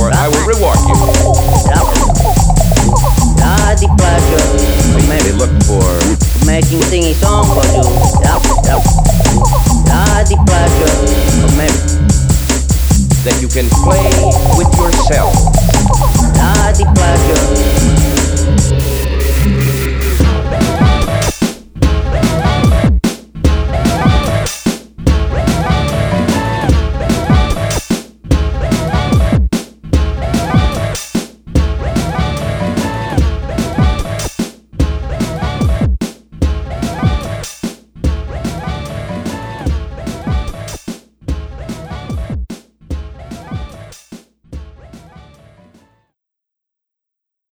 for I will reward you. Da di plagio. Maybe look for making singing song for you. Da da di plagio. Maybe that you can play with yourself.